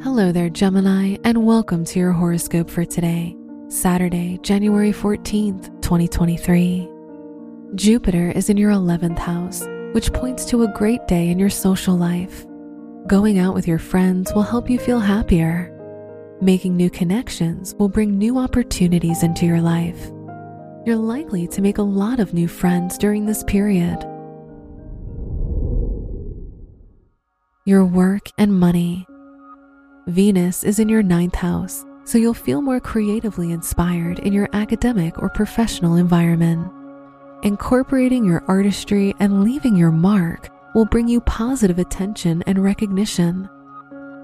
Hello there, Gemini, and welcome to your horoscope for today, Saturday, January 14th, 2023. Jupiter is in your 11th house, which points to a great day in your social life. Going out with your friends will help you feel happier. Making new connections will bring new opportunities into your life. You're likely to make a lot of new friends during this period. Your work and money. Venus is in your ninth house, so you'll feel more creatively inspired in your academic or professional environment. Incorporating your artistry and leaving your mark will bring you positive attention and recognition.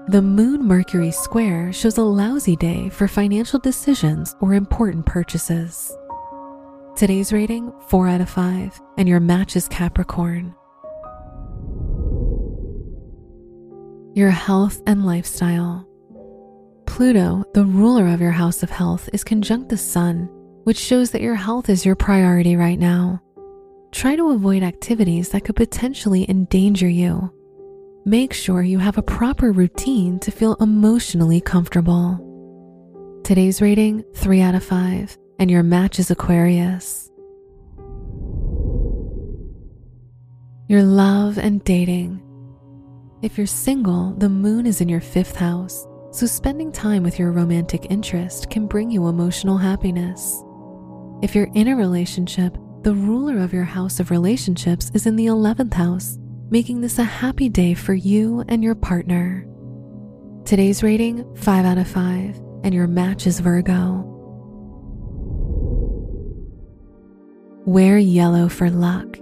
The Moon Mercury square shows a lousy day for financial decisions or important purchases. Today's rating 4 out of 5, and your match is Capricorn. Your health and lifestyle. Pluto, the ruler of your house of health, is conjunct the sun, which shows that your health is your priority right now. Try to avoid activities that could potentially endanger you. Make sure you have a proper routine to feel emotionally comfortable. Today's rating 3 out of 5, and your match is Aquarius. Your love and dating. If you're single, the moon is in your fifth house, so spending time with your romantic interest can bring you emotional happiness. If you're in a relationship, the ruler of your house of relationships is in the 11th house, making this a happy day for you and your partner. Today's rating 5 out of 5, and your match is Virgo. Wear yellow for luck.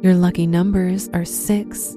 Your lucky numbers are 6,